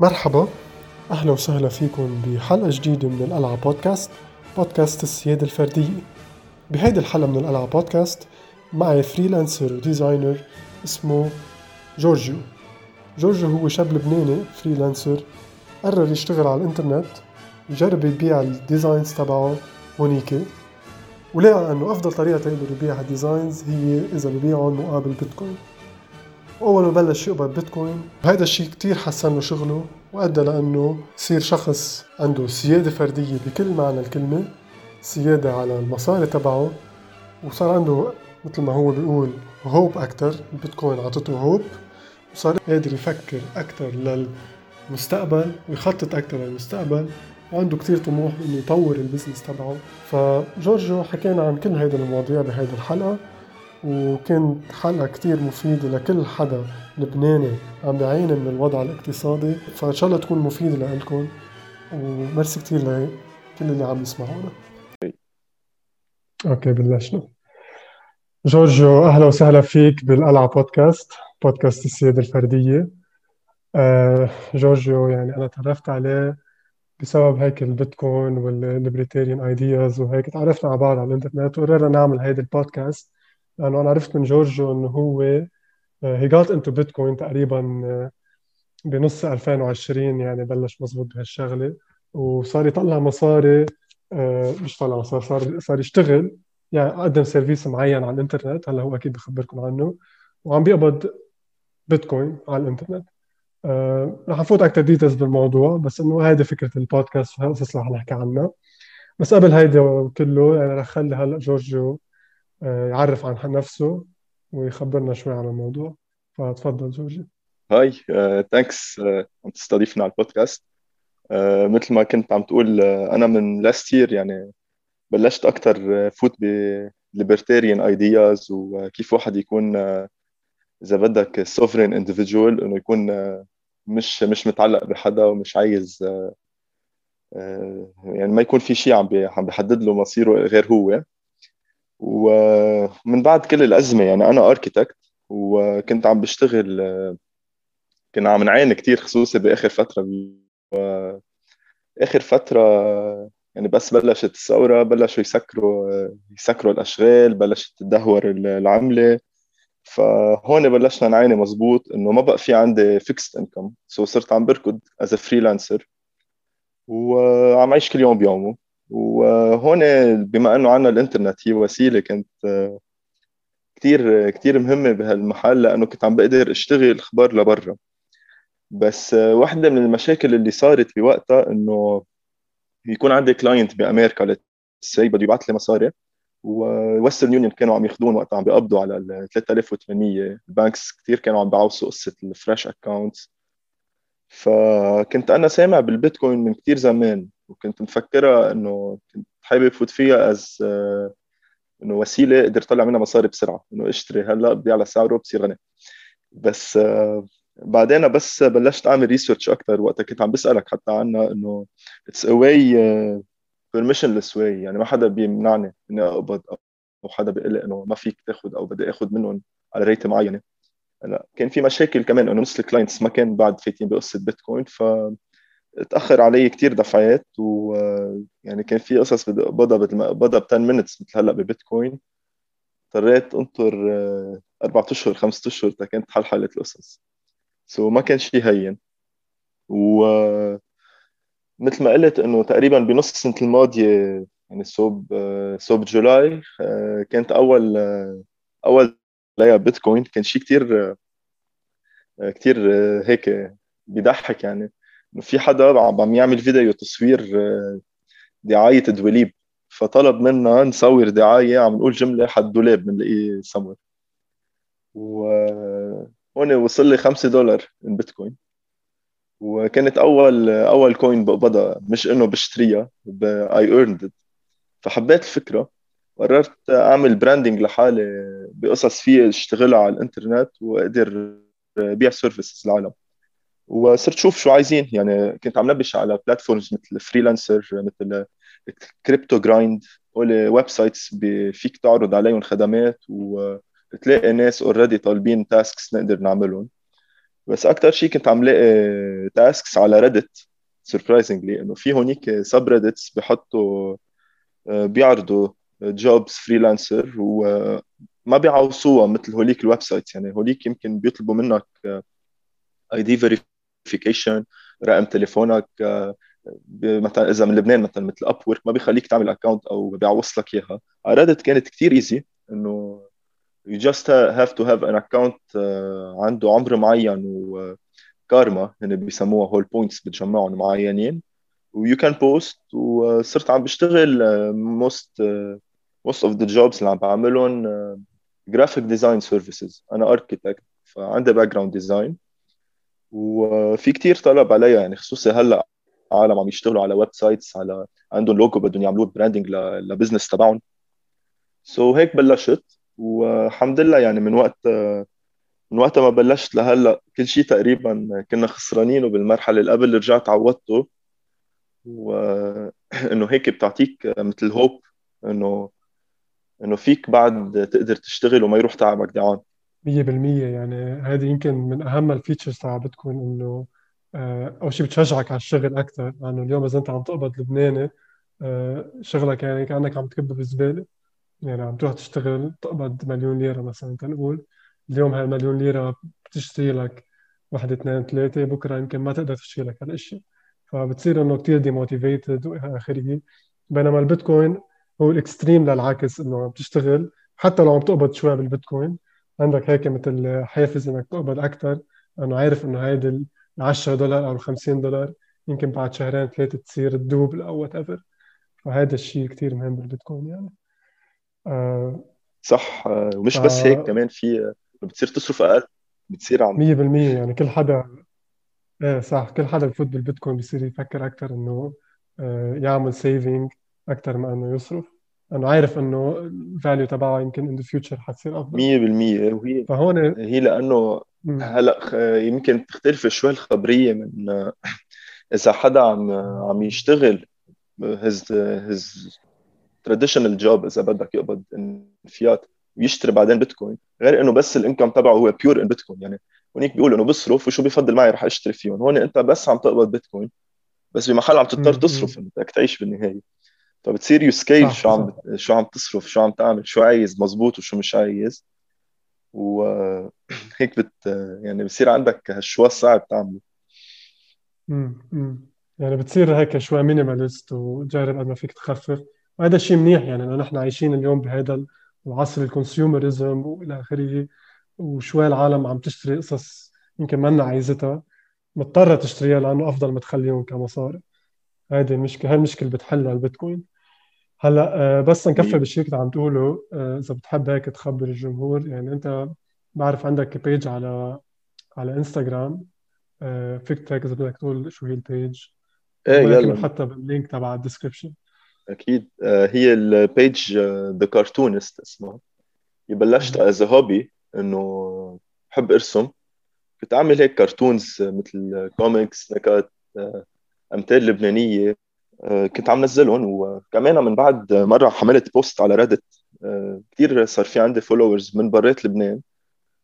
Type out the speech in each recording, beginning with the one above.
مرحبا أهلا وسهلا فيكم بحلقة جديدة من القلعة podcast podcast السيادة الفردية. بهيدي الحلقة من القلعة بودكاست معي freelancer و designer اسمه جورجيو. جورجيو هو شاب لبناني freelancer قرر يشتغل على الإنترنت يجرب يبيع الـ designs تبعه هونيك ولقى إنه أفضل طريقة تقدر يبيع الـ designs هي إذا ببيعهم مقابل بيتكوين. واول ما بلش يقبض بيتكوين هذا الشيء كتير حسن له شغله وأدى لأنه يصير شخص عنده سيادة فردية بكل معنى الكلمة سيادة على المصاري تبعه وصار عنده مثل ما هو بيقول hope أكتر البيتكوين عطته hope وصار قادر يفكر أكتر للمستقبل ويخطط أكتر للمستقبل وعنده كتير طموح إنه يطور ال business تبعه. فجورجو حكينا عن كل هيدا المواضيع بهيدي الحلقة. وكانت حلقة كتير مفيدة لكل حدا لبناني عم بيعاني من الوضع الاقتصادي فإن شاء الله تكون مفيدة لكم وميرسي كتير لكل اللي عم يسمعونا. okay بلشنا. جورجو أهلا وسهلا فيك بالقلعة بودكاست بودكاست السيادة الفردية. آه جورجيو يعني أنا تعرفت عليه بسبب هيك البيتكوين وال libertarian ideas وهيك تعرفنا على بعض على الإنترنت وقررنا نعمل هيدي البودكاست. لأنه أنا عرفت من جورجو إنه هو هي got into بيتكوين تقريبا آه، بنص 2020 يعني بلش مزبوط بهالشغلة. وصار يطلع مصاري آه، مش طلع مصاري صار صار يشتغل يعني قدم service معين على الإنترنت. هلأ هو أكيد بخبركم عنه. وعم بيقبض بيتكوين على الإنترنت. أه رح نفوت أكثر details بالموضوع بس إنه هيدي فكرة البودكاست وهالقصص رح نحكي عنها. بس قبل هيدا كله يعني رح خلي هلأ جورجيو آه، يعرف عن نفسه ويخبرنا شوي عن الموضوع. فتفضل جورجي. hi thanks عم تستضيفنا على البودكاست. مثل ما كنت عم تقول أنا من last year يعني بلشت أكثر فوت ب libertarian ideas وكيف واحد يكون إذا بدك sovereign individual إنه يكون مش مش متعلق بحدا ومش عايز يعني ما يكون في شيء عم عم بيحدد له مصيره غير هو. ومن بعد كل الأزمة يعني أنا architect وكنت عم بشتغل كنا عم نعاني كثير خصوصي بآخر فترة. آخر فترة يعني بس بلشت الثورة بلشوا يسكروا يسكروا الأشغال بلشت تدهور العملة. فهون بلشنا نعاني مزبوط إنه ما بقى في عندي fixed income so صرت عم بركض as freelancer وعم عيش كل يوم بيومه. وهون بما إنه عندنا الإنترنت هي وسيلة كنت كثير كثير مهمة بهالمحل لأنه كنت عم بقدر أشتغل أكتر لبرا. بس واحدة من المشاكل اللي صارت بوقتها إنه يكون عندي client بأمريكا say بده يبعث لي مصاري. وويسترن يونيون كانوا عم ياخذون وقتها عم بيقبضوا على ال 3800 ال banks كثير كانوا عم بيعوصوا قصة ال fresh accounts فكنت أنا سامع بالبيتكوين من كثير زمان. وكنت مفكرها إنه كنت حابب فوت فيها as إنه وسيلة أقدر طلع منها مصاري بسرعة إنه اشتري هلأ بدي على سعره بصير غني. بس بعدين بس بلشت أعمل research أكثر وقتها كنت عم بسألك حتى عنها إنه it's a way permissionless way يعني ما حدا بيمنعني إني أقبض أو حدا بيقول لي إنه ما فيك تاخذ أو بدي اخذ منهم على rate معينة. هلأ كان في مشاكل كمان إنه نص ال clients ما كان بعد فايتين بقصة بيتكوين ف تاخر علي كثير دفعات ويعني كان في قصص بدي اقبضها اقبضها ب 10 minutes مثل هلا ببيتكوين. اضطريت أنطر أربع أشهر خمسة أشهر تا كانت حلحلت القصص. so ما كان شيء هين. و مثل ما قلت إنه تقريبا بنص السنة الماضية يعني صوب صوب July كانت أول أول ليا بيتكوين. كان شيء كثير كثير هيك بيضحك يعني. في حدا عم يعمل فيديو تصوير دعاية دواليب فطلب منا نصور دعاية عم نقول جملة حد دولاب بنلاقيه سمر. وهون وصل لي 5 دولار من بيتكوين وكانت أول أول coin بقبضها مش إنه بشتريها I earned فحبيت الفكرة قررت أعمل branding لحالي بقصص في اشتغلها على الإنترنت وأقدر بيع services للعالم. وصرت شوف شو عايزين. يعني كنت عم نبش على platforms مثل Freelancer مثل CryptoGrind websites فيك تعرض عليهم خدمات وتلاقي ناس already طالبين tasks نقدر نعملهم. بس أكثر شيء كنت عم لاقي tasks على Reddit surprisingly إنه في هونيك subreddits بيحطوا بيعرضوا jobs freelancer وما بيعوصوها مثل هوليك ال website يعني هوليك يمكن بيطلبوا منك ID verification رقم تليفونك مثلا إذا من لبنان مثلا مثل Upwork ما بيخليك تعمل account أو بيعوص لك إياها. على كانت كثير easy إنه just have to have an account uh, عنده عمر معين وكارما هن بيسموها هول points بتجمعهم معينين. و you can post وصرت عم بشتغل most most of the jobs اللي عم بعملهم graphic design services أنا architect فعندي background design وفي كتير طلب عليها يعني خصوصي هلأ عالم عم يشتغلوا على websites على عندهم لوجو بدهم يعملوه branding ل business تبعهم. so هيك بلشت والحمد لله يعني من وقت من وقت ما بلشت لهلأ كل شيء تقريبا كنا خسرانينه بالمرحله اللي قبل رجعت عوضته. وانه هيك بتعطيك مثل هوب إنه إنه فيك بعد تقدر تشتغل وما يروح تعبك دعان 100% يعني هذه يمكن من أهم الفيتشرز تاع بتكون إنه آه، أول شيء بتشجعك على الشغل أكثر لأنه اليوم إذا أنت عم تقبض لبناني آه، شغلك يعني كأنك عم تكب بالزبالة. يعني عم تروح تشتغل تقبض مليون ليرة مثلا تنقول. اليوم هاي المليون ليرة بتشتري لك واحد اثنين ثلاثة بكرة يمكن ما تقدر تشتري لك هالاشياء فبتصير إنه كثير demotivated والى اخره بينما البيتكوين هو ال extreme للعكس إنه عم تشتغل. حتى لو عم تقبض شوي بالبيتكوين عندك هيك مثل حافز إنك تقبض أكثر لأنه عارف إنه هيدي ال 10 دولار أو ال 50 دولار يمكن بعد شهرين ثلاثة تصير ال double أو whatever فهذا الشيء كثير مهم بالبيتكوين يعني. آه صح. آه ومش آه بس هيك كمان في بتصير تصرف أقل بتصير عم 100% يعني كل حدا إيه صح. كل حدا بفوت بالبيتكوين بيصير يفكر أكثر إنه آه، يعمل saving أكثر ما إنه يصرف. أنا عارف إنه ال value تبعها يمكن in the future حتصير أفضل. 100% وهي فهون هي لأنه هلأ يمكن تختلف شوي الخبرية من إذا حدا عم عم يشتغل his his traditional job إذا بدك يقبض فيات ويشتري بعدين بيتكوين غير إنه بس ال income تبعه هو pure in بيتكوين. يعني هونيك بيقول إنه بصرف وشو بيفضل معي رح أشتري فيهم. هون أنت بس عم تقبض بيتكوين بس بمحل عم تضطر تصرف انت بدك تعيش بالنهاية. فبتصير you scale شو عم شو عم تصرف شو عم تعمل شو عايز مزبوط وشو مش عايز. وهيك بت يعني بصير عندك هالشوى الصعب تعمله. يعني بتصير هيك شوي minimalist وجرب قد ما فيك تخفف. وهذا الشيء منيح يعني لأنه نحن عايشين اليوم بهذا العصر ال consumerism وإلى آخره وشوي العالم عم تشتري قصص يمكن ما عايزتها. مضطرة تشتريها لأنه أفضل ما تخليهم كمصاري. هذه المشكلة هاي المشكلة بتحلها البيتكوين. هلا آه، بس نكفي بالشيء كنت عم تقوله آه، إذا بتحب هيك تخبر الجمهور. يعني أنت بعرف عندك بيج على على انستغرام آه، فيك هيك إذا بدك تقول شو هي البيج إيه يلا. حتى باللينك تبع الديسكربشن أكيد. هي البيج ذا كارتونست اسمها. بلشت از هوبي إنه بحب أرسم. كنت اعمل هيك كرتونز مثل كوميكس نكت أمثال لبنانية. كنت عم نزلهم وكمان من بعد مرة حملت بوست على ريدت كثير صار في عندي followers من برات لبنان.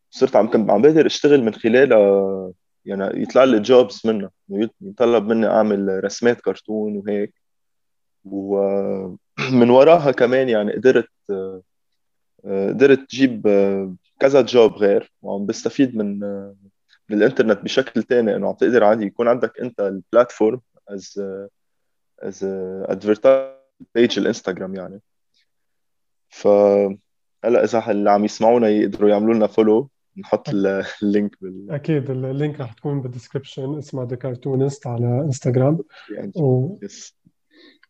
صرت عم عم بقدر أشتغل من خلالها يعني يطلع لي jobs منها يطلب مني أعمل رسمات كرتون وهيك. ومن وراها كمان يعني قدرت قدرت تجيب كذا job غير وعم بستفيد من من الإنترنت بشكل ثاني إنه عم تقدر عادي يكون عندك أنت ال platform as as advertise page الإنستغرام يعني. ف هلا إذا اللي عم يسمعونا يقدروا يعملوا لنا follow نحط ال link بال أكيد ال link رح تكون بال description اسمها The Cartoonist على انستغرام و... yes.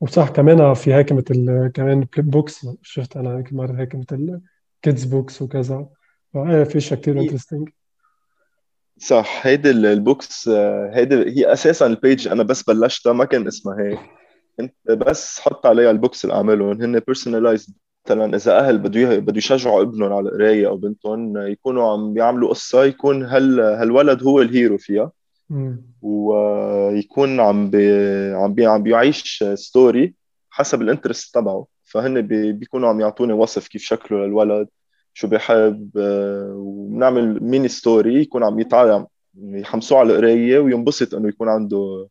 وصح كمان في هيك مثل كمان books شفت أنا هيك مرة هيك مثل kids books وكذا. فايه في شيء كثير interesting صح هيدي ال books هيدي هي أساسا ال page أنا بس بلشتها ما كان اسمها هيك. انت بس حط عليها ال books اللي اعملهم هن personalized مثلا إذا أهل بده بده يشجعوا ابنهم على القرايه أو بنتهم يكونوا عم بيعملوا قصة يكون هال هالولد هو ال hero فيها. ويكون عم بي عم بي عم بيعيش story حسب ال interest تبعه. فهن بي بيكونوا عم يعطوني وصف كيف شكله للولد شو بيحب وبنعمل mini story يكون عم يتعلم يحمسوه على القراية وينبسط إنه يكون عنده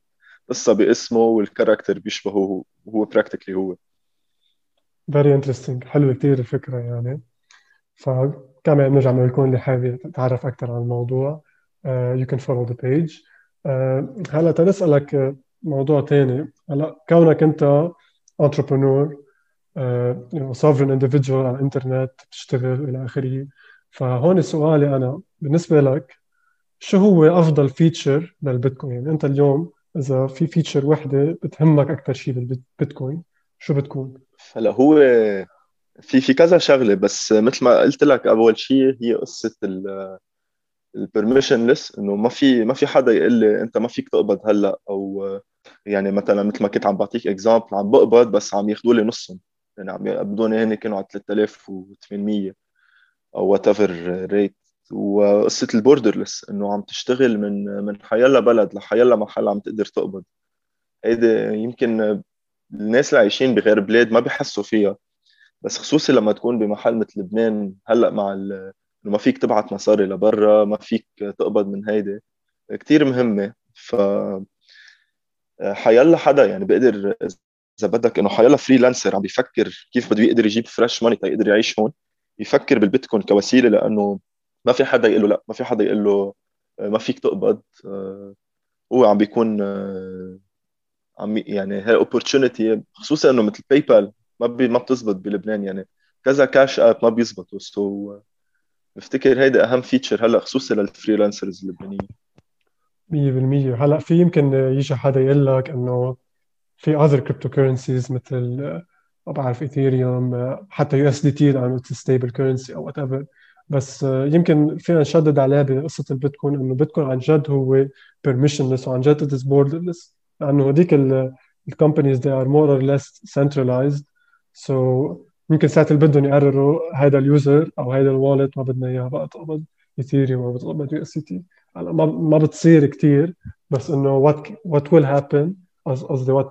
قصة باسمه وال character بيشبهه وهو practically هو. very interesting حلوة كثير الفكرة يعني. فكمان نرجع بنقول لكم اللي حابب يتعرف أكثر عن الموضوع. you can follow the page هلا تنسالك موضوع ثاني هلا كونك أنت entrepreneur sovereign individual على الإنترنت بتشتغل إلى آخره. فهون سؤالي أنا بالنسبة لك شو هو أفضل feature للبيتكوين؟ أنت اليوم إذا في feature وحدة بتهمك أكثر شيء بالبيتكوين شو بتكون؟ هلا هو في في كذا شغلة بس مثل ما قلت لك أول شيء هي قصة ال permissionless إنه ما في ما في حدا يقول لي أنت ما فيك تقبض هلأ أو يعني مثلا مثل ما كنت عم بعطيك example عم بقبض بس عم ياخذوا لي نصهم. يعني عم يقبضوني هن كانوا على 3800 أو whatever rate وقصة ال borderless إنه عم تشتغل من من حيلا بلد لحيلا محل عم تقدر تقبض. هيدي يمكن الناس اللي عايشين بغير بلاد ما بيحسوا فيها. بس خصوصي لما تكون بمحل مثل لبنان هلأ مع إنه ما فيك تبعت مصاري لبرا ما فيك تقبض من هيدي كثير مهمة. ف حيلا حدا يعني بيقدر إذا بدك إنه حيلا freelancer عم بيفكر كيف بده يقدر يجيب fresh money تيقدر يعيش هون يفكر بالبيتكوين كوسيلة لأنه ما في حدا يقول له لا ما في حدا يقول له آه، ما فيك تقبض آه، هو عم بيكون آه، عم يعني هي opportunity خصوصا إنه مثل PayPal ما بي ما بتزبط بلبنان يعني كذا Cash App ما بيزبطوا. so بفتكر هيدا أهم feature هلأ خصوصا لل freelancers اللبنانيين. 100% هلأ في يمكن يجي حدا يقول لك إنه في other cryptocurrencies مثل ما بعرف Ethereum حتى USDT لأنه stable currency أو whatever بس يمكن فينا نشدد عليه بقصة البيتكوين إنه البيتكوين عن جد هو permissionless وعن جد is borderless. لأنه هذيك ال companies they are more or less centralized. So يمكن ساعة اللي بدهم يقرروا هذا ال user أو هذا ال wallet ما بدنا اياه بقى تقبض ايثيريوم أو بتقبض يو اس تي تي ما بتصير كثير بس إنه what what will happen قصدي what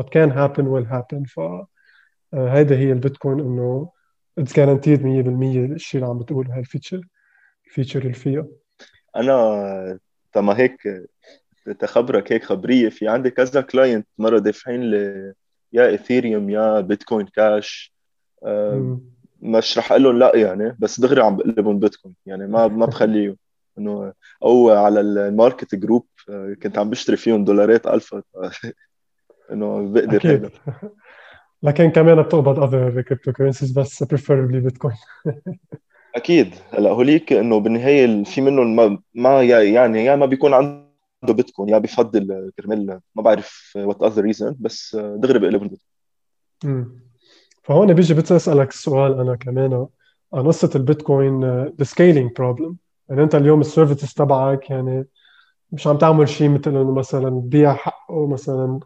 what can happen will happen. ف هيدا هي البيتكوين إنه it's guaranteed 100% الشيء اللي عم بتقوله هاي ال feature اللي فيها. أنا تما هيك تخبرك هيك خبرية في عندي كذا client مرة دافعين لي يا ايثيريوم يا بيتكوين كاش مش رح أقول لهم لا يعني بس دغري عم بقلبهم بيتكوين يعني ما ما بخليهم إنه أو على ال market group كنت عم بشتري فيهم دولارات ألفا. إنه بقدر أكيد. لكن كمان بتقبض other cryptocurrencies بس preferably بيتكوين أكيد. هلا هوليك إنه بالنهاية في منهم ما, ما يعني يا ما بيكون عنده بيتكوين يا بفضل كرمال ما بعرف what other reason بس دغري بقلب البيتكوين فهون بيجي بتسالك السؤال أنا كمان. عن قصة البيتكوين the scaling problem يعني أنت اليوم ال services تبعك يعني مش عم تعمل شيء مثل انه مثلا تبيع حقه مثلا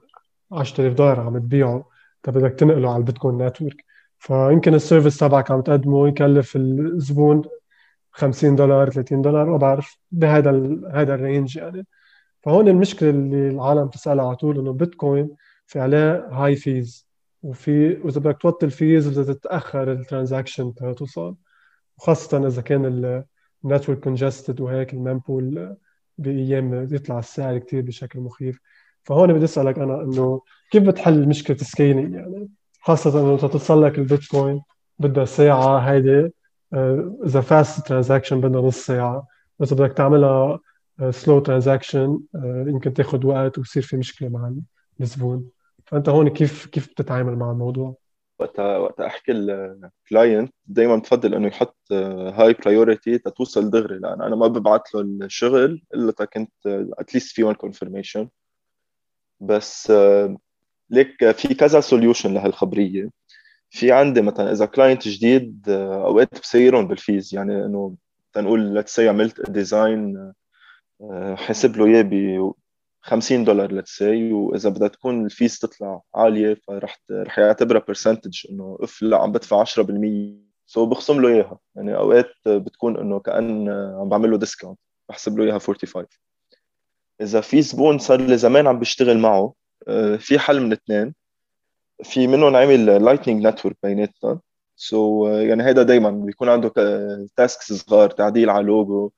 10000 دولار عم تبيعه. انت بدك تنقله على البيتكوين network. فيمكن ال service تبعك عم تقدمه يكلف الزبون 50 دولار 30 دولار ما بعرف بهذا هذا ال range يعني. فهون المشكلة اللي العالم بتسالها على طول إنه بيتكوين في عليه high fees وفي واذا بدك توطي ال fees بدها تتأخر ال transaction توصل. وخاصة إذا كان ال network congested وهيك ال mempool بأيام يطلع السعر كثير بشكل مخيف. فهون بدي أسألك أنا إنه كيف بتحل مشكلة ال scaling يعني خاصة إنه توصل لك البيتكوين بدها ساعة هيدي آه، إذا fast transaction بدها نص ساعة. اذا بدك تعملها slow آه، transaction آه، يمكن تاخذ وقت ويصير في مشكلة مع الزبون. فأنت هون كيف كيف بتتعامل مع الموضوع؟ وقتها وقتها أحكي ال client دائما بفضل إنه يحط high priority تتوصل دغري لأن أنا ما ببعث له الشغل إلا كنت at least في 1 confirmation بس آه، ليك في كذا solution لهالخبرية. في عندي مثلا إذا client جديد آه، أوقات بسايرهم بال fees. يعني إنه تنقول say عملت design حاسب له إياه ب 50 دولار let's وإذا بدها تكون ال fees تطلع عالية ف رح رح يعتبرها percentage إنه of لا عم بدفع 10% so بخصم له إياها. يعني أوقات بتكون إنه كأن عم بعمل له discount بحسب له إياها 45 إذا في زبون صار لي زمان عم بشتغل معه آه، في حل من اثنين. في منهم عامل lightning network بيناتنا. so so, يعني هذا دائما بيكون عنده tasks صغار تعديل على لوجو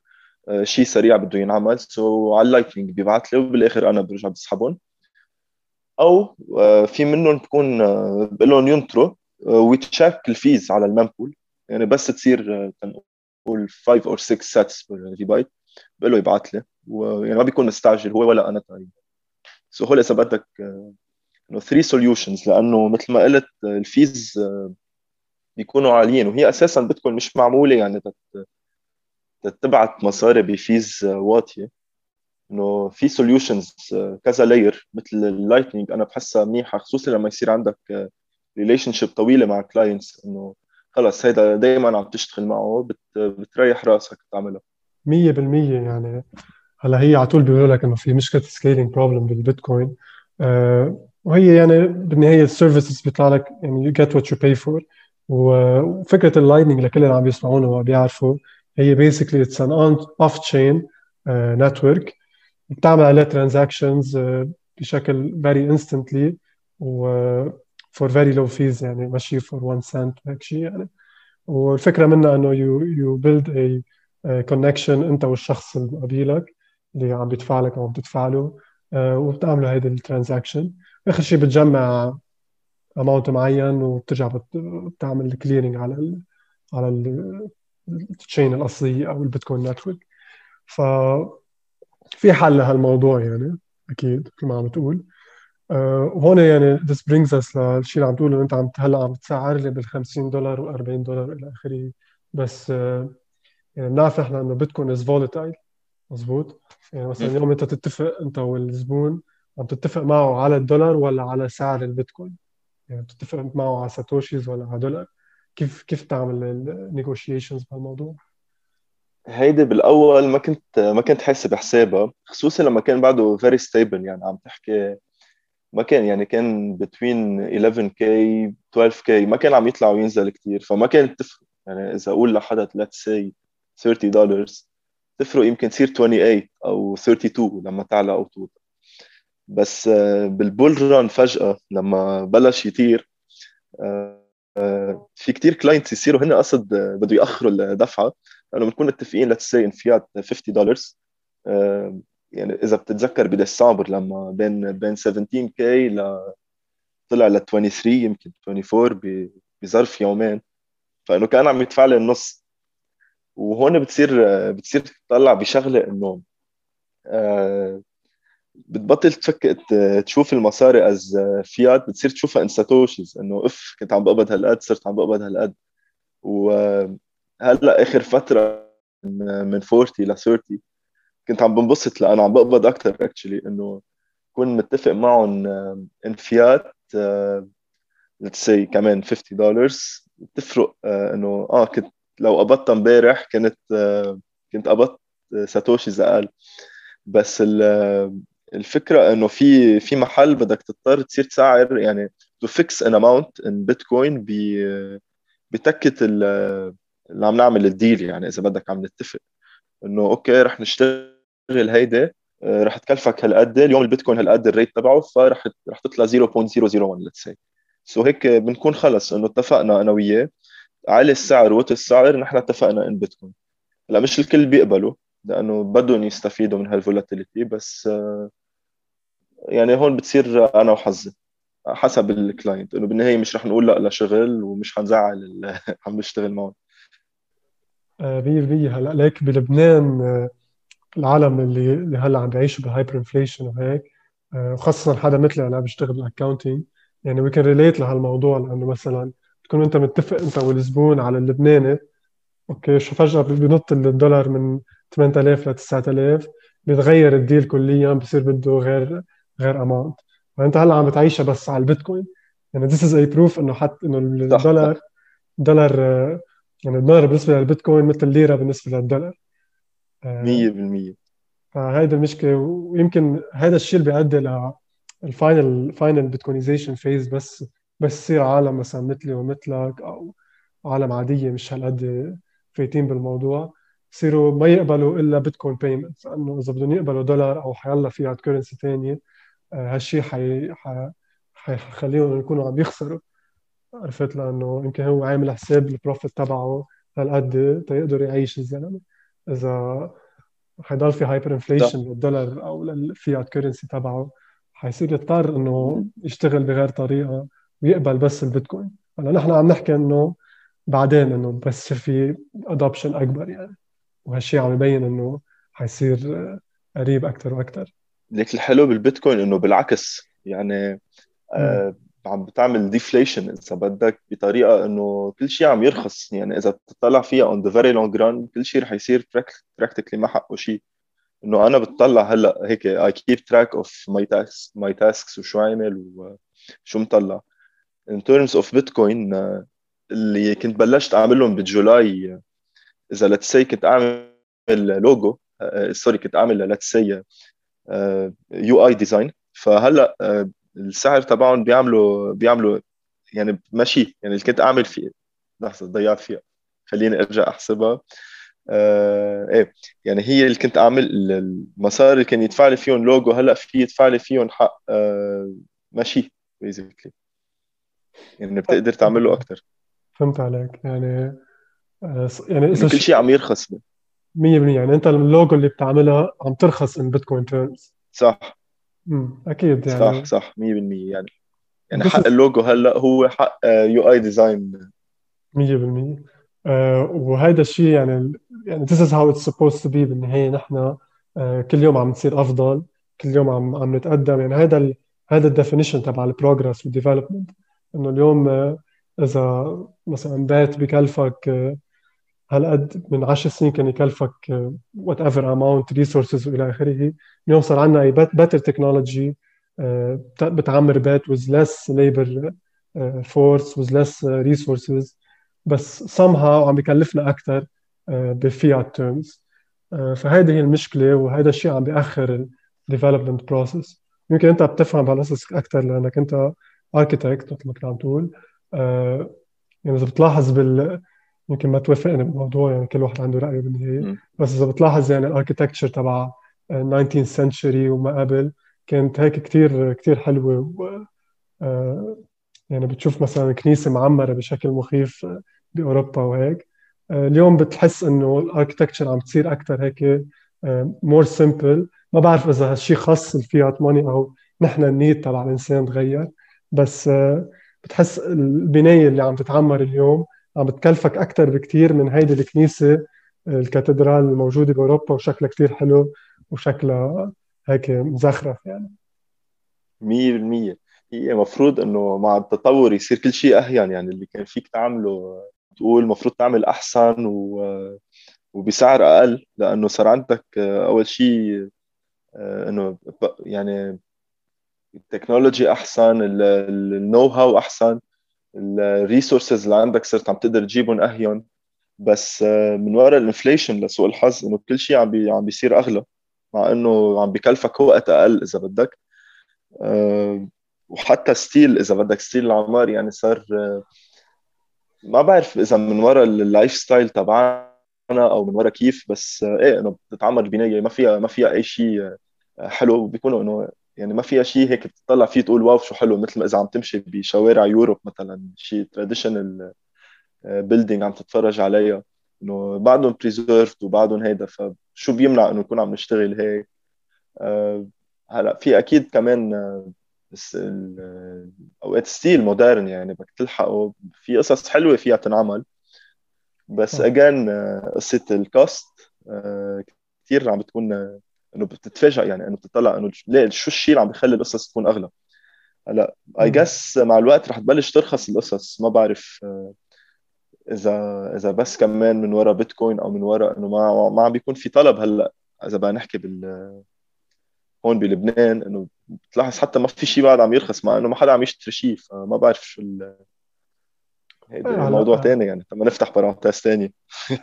شيء سريع بده ينعمل. so على ال lightning بيبعث لي وبالآخر أنا برجع بسحبهم. أو في منهم بكون بقول لهم ينطروا ويتشيك ال fees على ال mempool. يعني بس تصير نقول 5 أو 6 sats per byte بقول له يبعث لي. ويعني ما بيكون مستعجل هو ولا أنا تقريبا. so هول اذا بدك انه 3 solutions لأنه مثل ما قلت ال fees بيكونوا عاليين. وهي أساسا بتكون مش معمولة يعني تبعت مصاري ب fees واطية. إنه في solutions كذا layer مثل ال lightning أنا بحسها منيحة خصوصا لما يصير عندك relationship طويلة مع clients إنه خلص هيدا دائما عم تشتغل معه but بتريح راسك تعملها 100% يعني. هلا هي على طول بيقولوا لك إنه في مشكلة scaling problem بالبيتكوين. أه وهي يعني بالنهاية ال services بيطلع لك يعني you get what you pay for وفكرة ال lightning لكل اللي عم يسمعونا وبيعرفوا هي basically it's an off-chain network بتعمل عليه transactions آه، بشكل very instantly و for very low fees يعني ماشي for 1 سنت هيك شيء يعني. والفكرة منها إنه you you build connection أنت والشخص اللي قبيلك اللي عم بيدفع لك أو عم تدفع له آه، وبتعملوا هيدي ال transaction. آخر شيء بتجمع amount معين وبترجع بتعمل ال clearing على ال على ال chain الاصليه أو البيتكوين network ف في حل لهالموضوع يعني أكيد مثل ما عم تقول أه وهون يعني this brings us للشيء اللي عم تقوله أنت عم هلأ عم تسعر لي بال 50 دولار و 40 دولار إلى آخره. بس يعني بنعرف إحنا انه بيتكوين is volatile مزبوط يعني مثلا اليوم انت تتفق انت والزبون عم تتفق معه على الدولار ولا على سعر البيتكوين؟ يعني بتتفق معه على satoshis ولا على دولار؟ كيف كيف تعمل ال negotiations بهالموضوع؟ هيدي بالأول ما كنت ما كنت حاسب حسابها خصوصا لما كان بعده very stable يعني عم تحكي ما كان يعني كان between 11k 12k ما كان عم يطلع وينزل كثير فما كانت تفرق. يعني إذا أقول لحدا let's say 30 دولار تفرق يمكن تصير 28 أو 32 لما تعلى أو توطى. بس آه، بال bull run فجأة لما بلش يطير آه، آه، في كتير clients يصيروا هن قصد بده يأخروا الدفعة لأنه بنكون متفقين let's say انفيات 50 دولار يعني إذا بتتذكر بديسمبر لما بين بين 17k ل طلع ل 23 يمكن 24 بظرف يومين. فإنه كان عم يدفع لي النص. وهون بتصير بتصير تطلع بشغلة إنه آه، بتبطل تفك تشوف المصاري as fiat بتصير تشوفها in satoshis إنه أف كنت عم بقبض هالقد صرت عم بقبض هالقد. وهلا آخر فترة من 40 ل 30 كنت عم بنبسط لأنه عم بقبض أكثر actually إنه كون متفق معهم in fiat let's say كمان 50 دولار بتفرق آه، إنه آه كنت لو قبضتها امبارح كنت آه، كنت قبضت satoshis أقل بس الفكرة إنه في في محل بدك تضطر تصير تسعر يعني to fix an amount in Bitcoin بتكت اللي عم نعمل ال deal يعني إذا بدك عم نتفق. إنه okay رح نشتغل هيدي آه، رح تكلفك هالقد اليوم البيتكوين هالقد ال rate تبعه فرح رح تطلع 0.001 let's say so هيك بنكون خلص إنه اتفقنا أنا وياه. على السعر وقت السعر نحن اتفقنا in Bitcoin هلأ مش الكل بيقبلوا لأنه بدهم يستفيدوا من هال volatility بس آه، يعني هون بتصير أنا وحظي حسب ال client إنه بالنهاية مش رح نقول لأ لشغل ومش حنزعل اللي عم نشتغل معهم. 100% هلأ ليك بلبنان آه، العالم اللي اللي هلأ عم بيعيشوا ب hyperinflation وهيك آه، وخاصة حدا مثلي أنا بشتغل بال accounting يعني we can relate لهالموضوع لأنه مثلا تكون انت متفق انت والزبون على اللبناني okay؟ شو فجأة بنط الدولار من 8000 ل 9000 بيتغير ال deal كليا بصير بده غير غير amount فانت هلأ عم بتعيشها بس على البيتكوين. يعني this is a proof إنه حتى إنه الدولار دولار يعني الدولار بالنسبة للبيتكوين مثل الليرة بالنسبة للدولار. 100% آه، فهيدا المشكلة. ويمكن هذا الشيء اللي بيؤدي لل final final Bitcoinization phase بس بس يصير عالم مثلا مثلي ومثلك أو عالم عادية مش هالقد فايتين بالموضوع يصيروا ما يقبلوا إلا Bitcoin payment لأنه إذا بدهم يقبلوا دولار أو حيلا fiat currency ثانية هالشيء حي... حيخليهم يكونوا عم يخسروا. عرفت؟ لأنه يمكن هو عامل حساب ال profit تبعه هالقد تيقدر يعيش الزلمة. إذا حيضل في hyperinflation للدولار أو لل fiat currency تبعه حيصير يضطر إنه يشتغل بغير طريقة. ويقبل بس البيتكوين. هلا نحن عم نحكي إنه بعدين إنه بس يصير في adoption أكبر يعني. وهالشيء عم يبين إنه حيصير قريب أكثر وأكثر ليك الحلو بالبيتكوين إنه بالعكس. يعني آه عم بتعمل deflation إذا بدك بطريقة إنه كل شيء عم يرخص. يعني إذا بتطلع فيها on the very long run كل شيء رح يصير practically ما حقه شيء إنه أنا بتطلع هلأ هيك I keep track of my tasks my tasks وشو عامل وشو مطلع. in terms of Bitcoin اللي كنت بلشت أعملهم ب July إذا let's say كنت أعمل logo sorry كنت أعمل let's say UI design فهلأ السعر تبعهم بيعملوا بيعملوا يعني ماشي. يعني اللي كنت أعمل فيه لحظة ضيعت فيها. خليني أرجع أحسبها. آه إيه يعني هي اللي كنت أعمل المسار اللي كان يدفع لي فيهم لوجو هلأ في يدفع لي فيهم حق آه ماشي basically يعني بتقدر تعمل له أكثر فهمت عليك. يعني آه يعني كل شيء عم يرخص 100% يعني أنت اللوجو اللي بتعملها عم ترخص in Bitcoin terms صح. امم أكيد يعني. صح صح 100% يعني يعني حق اللوجو هلأ هو حق يو اي design 100% آه وهذا الشيء يعني يعني this is how it's supposed to be بالنهاية. نحن آه كل يوم عم نصير أفضل. كل يوم عم عم نتقدم. يعني هذا هذا ال definition تبع ال progress وال development إنه اليوم آه إذا مثلا بيت بكلفك آه هالقد من 10 سنين كان يكلفك whatever amount resources وإلى آخره. اليوم صار عندنا a better technology بتعمر بيت with less labor force with less resources. بس somehow عم بكلفنا أكثر ب fiat terms فهيدي هي المشكلة وهذا الشيء عم بيأخر ال development process يمكن أنت بتفهم بهالقصص أكثر لأنك أنت architect مثل ما كنت عم تقول. يعني إذا بتلاحظ بال يمكن ما توافقني بالموضوع يعني كل واحد عنده رأيه بالنهاية. بس إذا بتلاحظ يعني ال architecture تبع 19 century وما قبل كانت هيك كثير كثير حلوة. و يعني بتشوف مثلا كنيسة معمرة بشكل مخيف بأوروبا وهيك. اليوم بتحس إنه ال architecture عم تصير أكثر هيك more simple ما بعرف إذا هالشيء خاص ال fiat money أو نحن النيت تبع الإنسان تغير. بس بتحس البناية اللي عم تتعمر اليوم عم بتكلفك أكثر بكثير من هيدي الكنيسة ال cathedral الموجودة بأوروبا وشكلها كثير حلو وشكلها هيك مزخرف يعني. 100% هي المفروض إنه مع التطور يصير كل شيء أهين يعني اللي كان فيك تعمله تقول المفروض تعمل أحسن و... وبسعر أقل لأنه صار عندك أول شيء إنه يعني ال technology أحسن ال know-how أحسن ال resources اللي عندك صرت عم تقدر تجيبهم أهون. بس من وراء ال inflation لسوء الحظ إنه كل شيء عم بي عم بيصير أغلى مع إنه عم بكلفك وقت أقل إذا بدك. وحتى style إذا بدك style العمار يعني صار ما بعرف إذا من وراء ال lifestyle تبعنا أو من وراء كيف بس إيه إنه بتتعمر بنايه ما فيها ما فيها أي شيء حلو. بيكونوا إنه يعني ما فيها شيء هيك بتطلع فيه تقول wow شو حلو مثل ما إذا عم تمشي بشوارع Europe مثلا شيء traditional building عم تتفرج عليها. إنه بعدهم preserved وبعدهم هيدا فشو بيمنع إنه نكون عم نشتغل هيك؟ أه هلا في أكيد كمان بس أوقات style modern يعني بدك تلحقه. في قصص حلوة فيها تنعمل. بس again قصة ال cost كثير عم بتكون إنه بتتفاجئ يعني إنه بتطلع إنه ليه شو الشيء اللي عم بيخلي القصص تكون أغلى؟ هلأ I guess مع الوقت رح تبلش ترخص القصص. ما بعرف إذا إذا بس كمان من وراء بيتكوين أو من وراء إنه ما ما عم بيكون في طلب. هلأ إذا بدنا نحكي بال هون بلبنان إنه بتلاحظ حتى ما في شيء بعد عم يرخص مع إنه ما حدا عم يشتري شيء. فما بعرف شو ال... هيدا موضوع ثاني يعني. لما نفتح بارانتاز ثاني 100%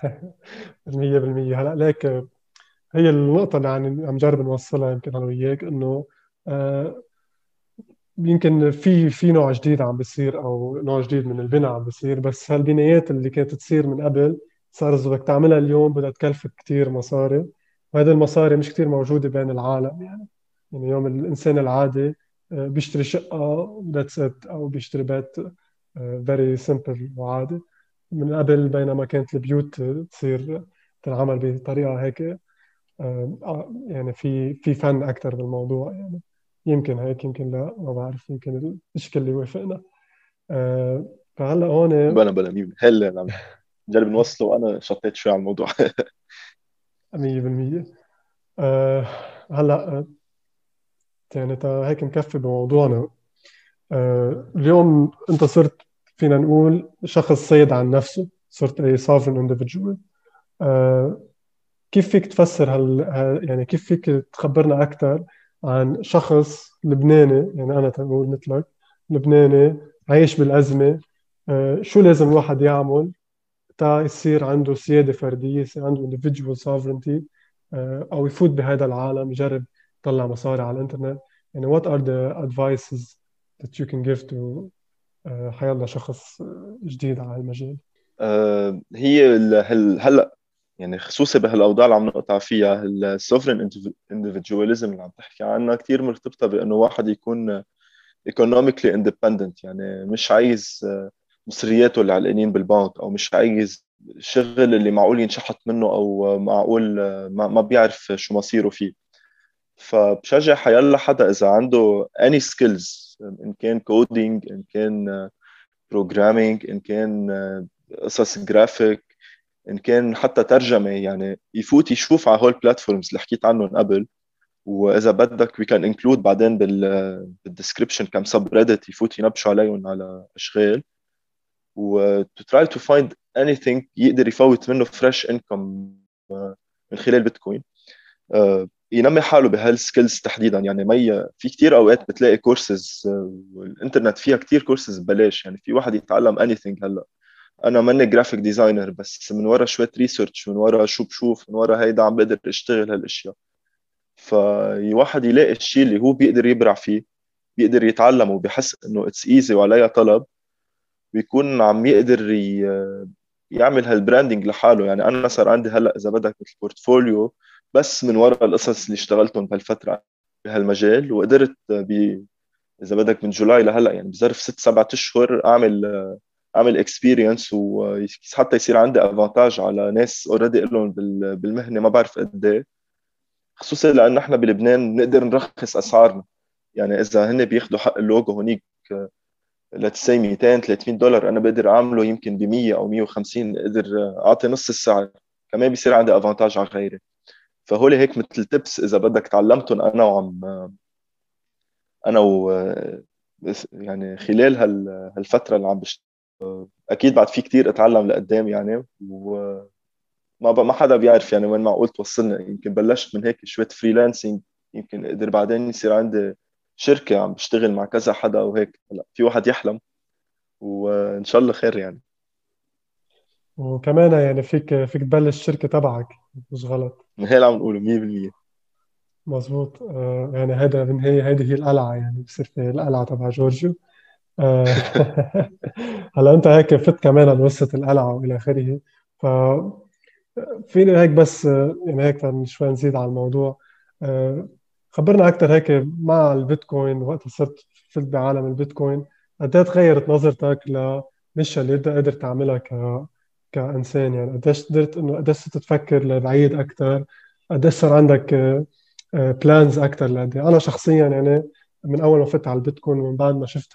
هلأ ليك هي النقطة اللي عم نجرب نوصلها يمكن أنا وياك إنه آه يمكن في في نوع جديد عم بيصير أو نوع جديد من البناء عم بيصير بس هالبنايات اللي كانت تصير من قبل صار إذا بدك تعملها اليوم بدها تكلفك كثير مصاري وهذه المصاري مش كثير موجودة بين العالم يعني. يعني اليوم الإنسان العادي بيشتري شقة that's it أو بيشتري بيت very simple وعادي. من قبل بينما كانت البيوت تصير تنعمل بطريقة هيك آه، يعني في في فن أكثر بالموضوع يعني يمكن هيك يمكن لا ما بعرف يمكن الشكل اللي يوافقنا فهلأ هون بلا بلا مين هلا نعم نجرب نوصله وأنا شطيت شوي على الموضوع. 100% أه هلأ يعني هيك نكفي بموضوعنا. أه اليوم أنت صرت فينا نقول شخص سيد عن نفسه. صرت اي sovereign individual. أه كيف فيك تفسر هال يعني كيف فيك تخبرنا أكثر عن شخص لبناني يعني أنا تنقول مثلك لبناني عايش بالأزمة أه شو لازم الواحد يعمل تا يصير عنده سيادة فردية يصير عنده individual sovereignty أه أو يفوت بهذا العالم يجرب يطلع مصاري على الإنترنت. يعني what are the advices that you can give to uh, حيلا شخص جديد على المجال؟ هي هلا يعني خصوصي بهالأوضاع اللي عم نقطع فيها السوفرين individualism اللي عم تحكي عنها كثير مرتبطة بأنه واحد يكون economically independent يعني مش عايز مصرياته اللي علقانين بالبنك أو مش عايز شغل اللي معقول ينشحط منه أو معقول ما بيعرف شو مصيره فيه. فبشجع حيلا حدا إذا عنده any skills إن كان coding إن كان programming إن كان قصص جرافيك إن كان حتى ترجمة يعني يفوت يشوف على هول ال platforms اللي حكيت عنهم قبل وإذا بدك we can include بعدين بال بال description كم subreddit يفوت ينبشوا عليهم على أشغال. و to try to find anything يقدر يفوت منه fresh income من خلال بيتكوين uh, ينمي حاله بهال skills تحديدا. يعني مي في كتير أوقات بتلاقي كورسز والإنترنت فيها كتير كورسز ببلاش. يعني في واحد يتعلم any هلأ. أنا ماني graphic designer بس من ورا شوية research من ورا شو بشوف من ورا هيدا عم بقدر أشتغل هالأشياء. فواحد يلاقي الشيء اللي هو بيقدر يبرع فيه بيقدر يتعلم وبيحس إنه it's easy وعليها طلب بيكون عم يقدر يعمل هال branding لحاله. يعني أنا صار عندي هلأ إذا بدك مثل portfolio بس من وراء القصص اللي اشتغلتهم بهالفترة بهالمجال وقدرت ب إذا بدك من July لهلأ يعني بظرف ست سبعة أشهر أعمل اعمل experience وحتى يصير عندي avantage على ناس already لهم بالمهنة ما بعرف قد إيه. خصوصا لأن إحنا بلبنان بنقدر نرخص أسعارنا. يعني إذا هن بياخذوا حق اللوجو هونيك let's say 200 300 دولار أنا بقدر أعمله يمكن ب 100 أو 150 أقدر أعطي نص السعر. كمان بيصير عندي avantage على غيري. فهول هيك مثل tips إذا بدك تعلمتهم أنا وعم أنا و يعني خلال هالفترة اللي عم بشتغل. أكيد بعد في كتير أتعلم لقدام يعني و ما حدا بيعرف يعني وين معقول توصلنا يمكن بلشت من هيك شوية فريلانسنج يمكن أقدر بعدين يصير عندي شركة عم بشتغل مع كذا حدا وهيك هلا في واحد يحلم وإن شاء الله خير يعني. وكمان يعني فيك فيك تبلش الشركة تبعك مش غلط. هي اللي عم نقوله 100% مزبوط آه يعني هذا بالنهايه هذه هي القلعة يعني بصير في القلعة تبع جورجيو. هلا انت هيك فت كمان وسط القلعة وإلى آخره. ف فيني هيك بس يعني هيك شوي نزيد على الموضوع. آه، خبرنا أكثر هيك مع البيتكوين وقت صرت فت بعالم البيتكوين قد إيه تغيرت نظرتك للاشياء اللي انت قدرت تعملها ك كإنسان؟ يعني قديش قدرت إنه قديش صرت تفكر لبعيد أكثر قديش صار عندك plans أكثر لقدام أنا شخصيا يعني من أول ما فت على البيتكوين ومن بعد ما شفت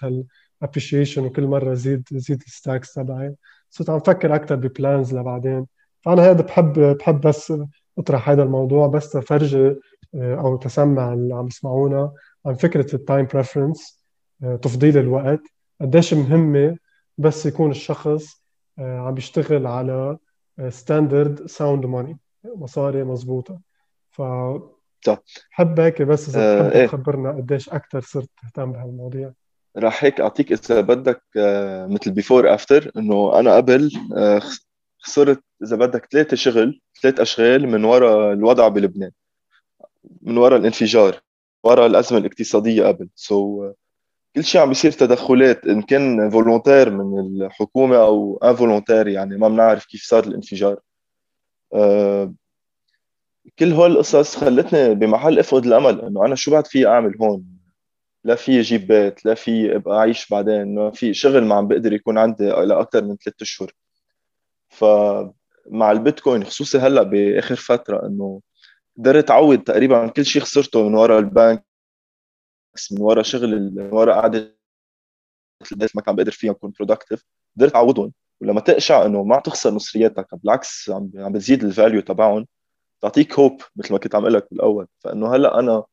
هال appreciation وكل مرة زيد زيد ال stacks تبعي. صرت عم فكر أكثر ب plans لبعدين. فانا هذا بحب بحب بس أطرح هذا الموضوع بس تفرجي آه، أو تسمع اللي عم يسمعونا عن فكرة ال time preference آه، تفضيل الوقت. قديش مهمة بس يكون الشخص آه، عم بيشتغل على standard sound money مصاري مضبوطه ف بحب هيك بس إذا بتحب إيه. تخبرنا قديش أكثر صرت تهتم بهالمواضيع. راح هيك أعطيك إذا بدك مثل before after إنه أنا قبل خسرت إذا بدك ثلاثة شغل ثلاث أشغال من وراء الوضع بلبنان من وراء الانفجار وراء الأزمة الاقتصادية قبل. so so, كل شيء عم بيصير تدخلات إن كان volontaire من الحكومة أو involontaire يعني ما بنعرف كيف صار الانفجار. كل هول القصص خلتني بمحل أفقد الأمل إنه أنا شو بعد في أعمل هون؟ لا في أجيب بيت لا في أبقى أعيش بعدين ما في شغل ما عم بقدر يكون عندي لاكثر من ثلاثة أشهر. فمع البيتكوين خصوصي هلأ بآخر فترة إنه قدرت أعوض تقريبا كل شيء خسرته من ورا البنك من ورا شغل من ورا قعدة ما كان بقدر فيها اكون productive قدرت أعوضهم ولما تقشع إنه ما تخسر مصرياتك بالعكس عم عم بتزيد ال value تبعهم تعطيك hope مثل ما كنت عم قلك بالأول. فإنه هلأ أنا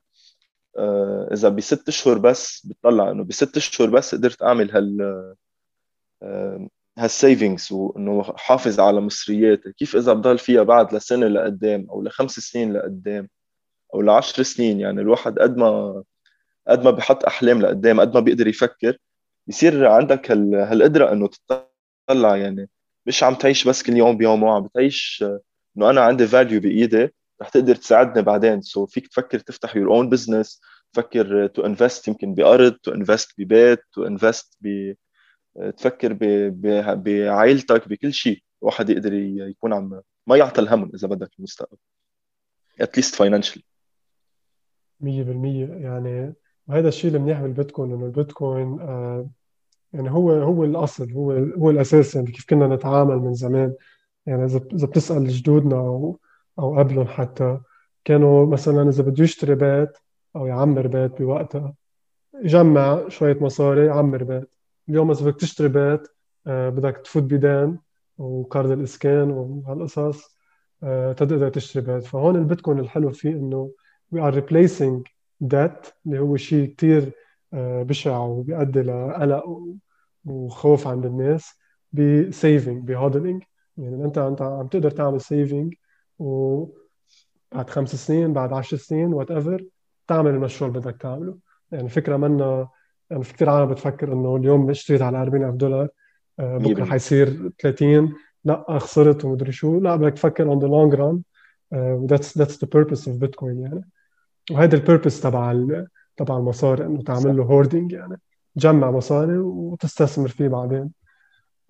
إذا بست اشهر بس بتطلع إنه بست اشهر بس قدرت أعمل هال آه، هال savings وإنه حافظ على مصرياتي. كيف إذا بضل فيها بعد لسنة لقدام أو لخمس سنين لقدام أو لعشر سنين؟ يعني الواحد قد ما قد ما بحط أحلام لقدام قد ما بيقدر يفكر يصير عندك هالقدرة إنه تطلع. يعني مش عم تعيش بس كل يوم بيومه عم بتعيش إنه أنا عندي value بإيدي رح تقدر تساعدني بعدين. so فيك تفكر تفتح your own business تفكر to invest يمكن بأرض to invest ببيت to invest ب تفكر بعائلتك بكل شيء. الواحد يقدر يكون عم ما يعطل هم إذا بدك المستقبل. at least financially 100% يعني وهذا الشيء المنيح بالبيتكوين إنه البيتكوين آه يعني هو هو الأصل هو هو الأساس. يعني كيف كنا نتعامل من زمان. يعني إذا إذا بتسأل جدودنا أو قبلهم حتى كانوا مثلا إذا بده يشتري بيت أو يعمر بيت بوقتها يجمع شوية مصاري يعمر بيت. اليوم إذا بدك تشتري بيت آه بدك تفوت بدين وقرض الإسكان وهالقصص آه تقدر تشتري بيت. فهون البيتكوين الحلو فيه إنه we are replacing debt اللي هو شيء كثير آه، بشع وبيؤدي لقلق وخوف عند الناس ب saving ب hodling يعني انت أنت عم تقدر تعمل saving وبعد خمس سنين بعد عشر سنين whatever تعمل المشروع اللي بدك تعمله. يعني فكرة منا يعني في كثير عالم بتفكر إنه اليوم اشتريت على 40000 دولار آه، بكرة حيصير 30 لا خسرت ومدري شو. لا بدك تفكر on the long run that's that's the purpose of Bitcoin يعني. وهذا ال purpose تبع تبع المصاري إنه تعمل له hoarding يعني. تجمع مصاري وتستثمر فيه بعدين.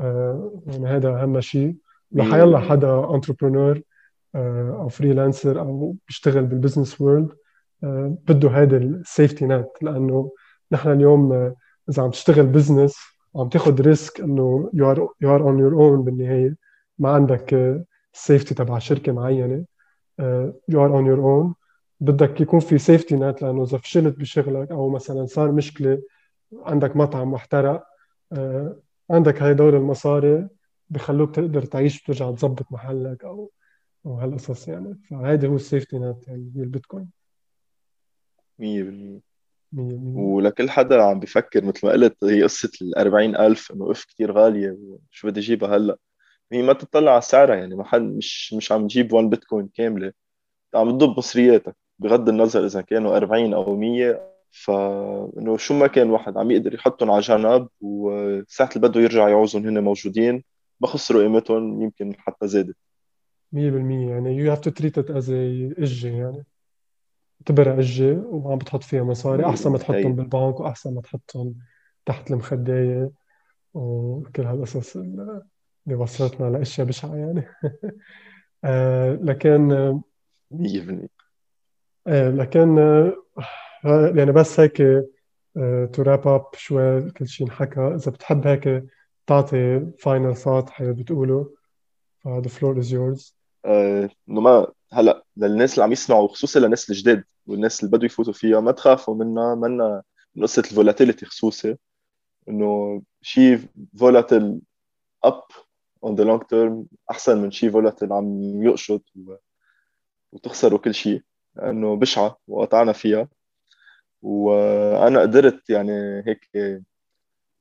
آه يعني هذا أهم شيء. لحيلا حدا entrepreneur أو freelancer أو بيشتغل بال business world آه بده هذا ال safety net لأنه نحن اليوم آه إذا عم تشتغل business وعم تاخذ risk إنه you are you are on your own بالنهاية. ما عندك ال safety آه، تبع شركة معينة you are on your own بدك يكون في safety net لأنه إذا فشلت بشغلك أو مثلا صار مشكلة عندك مطعم آه، عندك هدول المصاري بخلوك تقدر تعيش وترجع تظبط محلك أو أو هالقصص يعني. فهيدي هو السيفتي نت يعني هي البيتكوين. 100% ولكل حدا عم بفكر مثل ما قلت هي قصة ال 40000 إنه اف كثير غالية وشو بدي اجيبها هلأ؟ هي ما تطلع على سعرها يعني ما حد مش مش عم تجيب 1 بيتكوين كاملة. عم تضب مصرياتك بغض النظر إذا كانوا 40 أو 100 فانه شو ما كان واحد عم يقدر يحطهم على جنب وساعة اللي بده يرجع يعوزهم هن موجودين ما خسروا قيمتهم يمكن حتى زادت. 100% يعني you have to treat it as إجة يعني. اعتبرها إجة وعم بتحط فيها مصاري. أحسن ما تحطهم بالبنك وأحسن ما تحطهم تحت المخدايه وكل هالقصص اللي وصلتنا لاشياء بشعة يعني. آه لكن 100% إيه لكن آه، يعني بس هيك to wrap up شوي كل شيء انحكى. إذا بتحب هيك تعطي final thought حابب تقوله ف the floor is yours إنه ما هلا للناس اللي عم يسمعوا خصوصا للناس الجداد والناس اللي بدوا يفوتوا فيها ما تخافوا منها منا من قصة ال volatility خصوصي إنه شيء volatile up on the long term أحسن من شيء volatile عم يقشط وتخسروا كل شيء لأنه بشعة وقطعنا فيها. وأنا قدرت يعني هيك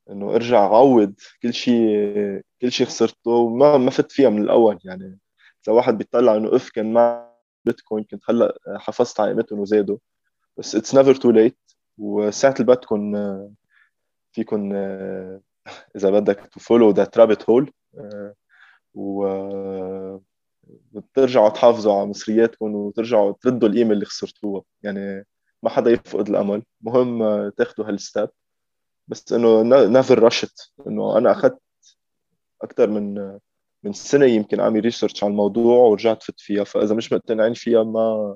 إنه أرجع أعوض كل شيء كل شيء خسرته وما ما فت فيها من الأول يعني. إذا واحد بيطلع إنه إذا كان مع بيتكوين كنت هلأ حافظت على قيمتهم وزادوا. بس it's never too late وساعة اللي بدكم فيكم إذا بدك to follow that rabbit hole و بترجعوا تحافظوا على مصرياتكم وترجعوا تردوا القيمه اللي خسرتوها. يعني ما حدا يفقد الأمل. مهم تاخذوا هال step. بس إنه never rushed إنه أنا أخذت أكثر من من سنة يمكن اعمل research على الموضوع ورجعت فت فيها. فإذا مش مقتنعين فيها ما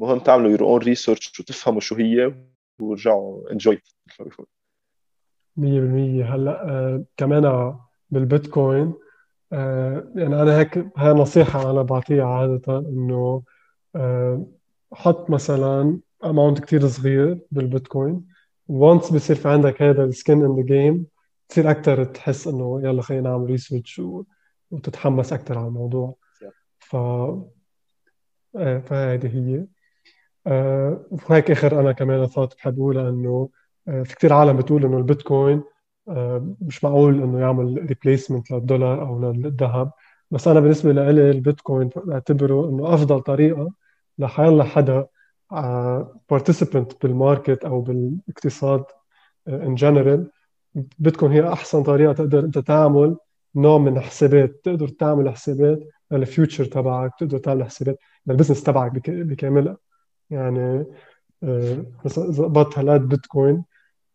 مهم تعملوا your own research وتفهموا شو هي ورجعوا enjoy مثل ما 100% هلأ آه كمان بالبيتكوين آه، يعني أنا هيك هاي نصيحة أنا بعطيها عادة إنه آه، حط مثلا amount كتير صغير بالبيتكوين. once بصير في عندك هذا ال skin in the game تصير أكثر تحس إنه يلا خلينا نعمل research وتتحمس أكثر على الموضوع. ف آه، فهذه هي. آه، وهيك آخر أنا كمان ثوت بحب اقولها إنه آه، في كثير عالم بتقول إنه البيتكوين مش معقول إنه يعمل replacement للدولار أو للذهب. بس أنا بالنسبة لي البيتكوين بعتبره إنه أفضل طريقة لحيلا حدا participant بال market أو بالاقتصاد in general بيتكوين هي أحسن طريقة تقدر أنت تعمل نوع من الحسابات. تقدر تعمل حسابات لل future تبعك تقدر تعمل حسابات لل business تبعك بكاملها. يعني مثلا اذا هالقد بيتكوين.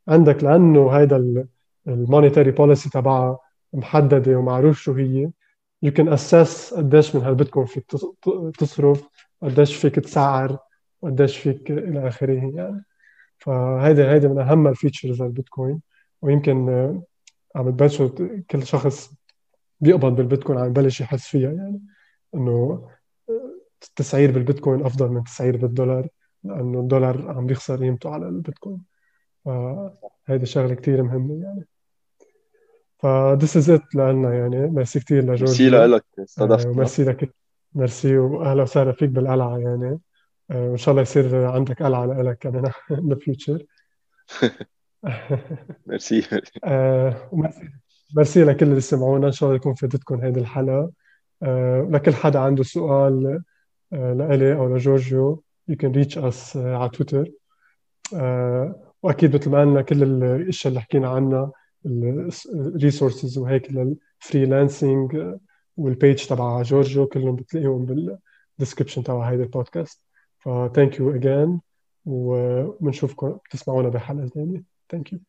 عندك لأنه هيدا ال monetary policy تبعها محددة ومعروف شو هي you can assess قديش من هالبيتكوين فيك تصرف قديش فيك تسعر قديش فيك إلى آخره. يعني فهيدي هيدي من أهم ال features للبيتكوين. ويمكن عم تبلشوا كل شخص بيقبض بالبيتكوين عم يبلش يحس فيها يعني إنه التسعير بالبيتكوين أفضل من التسعير بالدولار لأنه الدولار عم بيخسر قيمته على البيتكوين. فهيدي شغلة كثير مهمة يعني. ف this is it لنا يعني. ميرسي كثير لجورج. ميرسي لك استضفتنا ميرسي لك ميرسي وأهلا وسهلا فيك بالقلعة يعني. آه، وإن شاء الله يصير عندك قلعة لك كمان in the future. ميرسي. آه، وميرسي. ميرسي لكل اللي سمعونا. إن شاء الله يكون فادتكم هذه الحلقة. آه، لكل حدا عنده سؤال لإلي أو لجورجيو you can reach us على تويتر. وأكيد مثل ما قلنا كل الأشياء اللي حكينا عنها ال resources وهيك لل freelancing وال page تبع جورجيو كلهم بتلاقيهم بال description تبع هيدا البودكاست. ف thank you again وبنشوفكم بتسمعونا بحلقة ثانية ثانك يو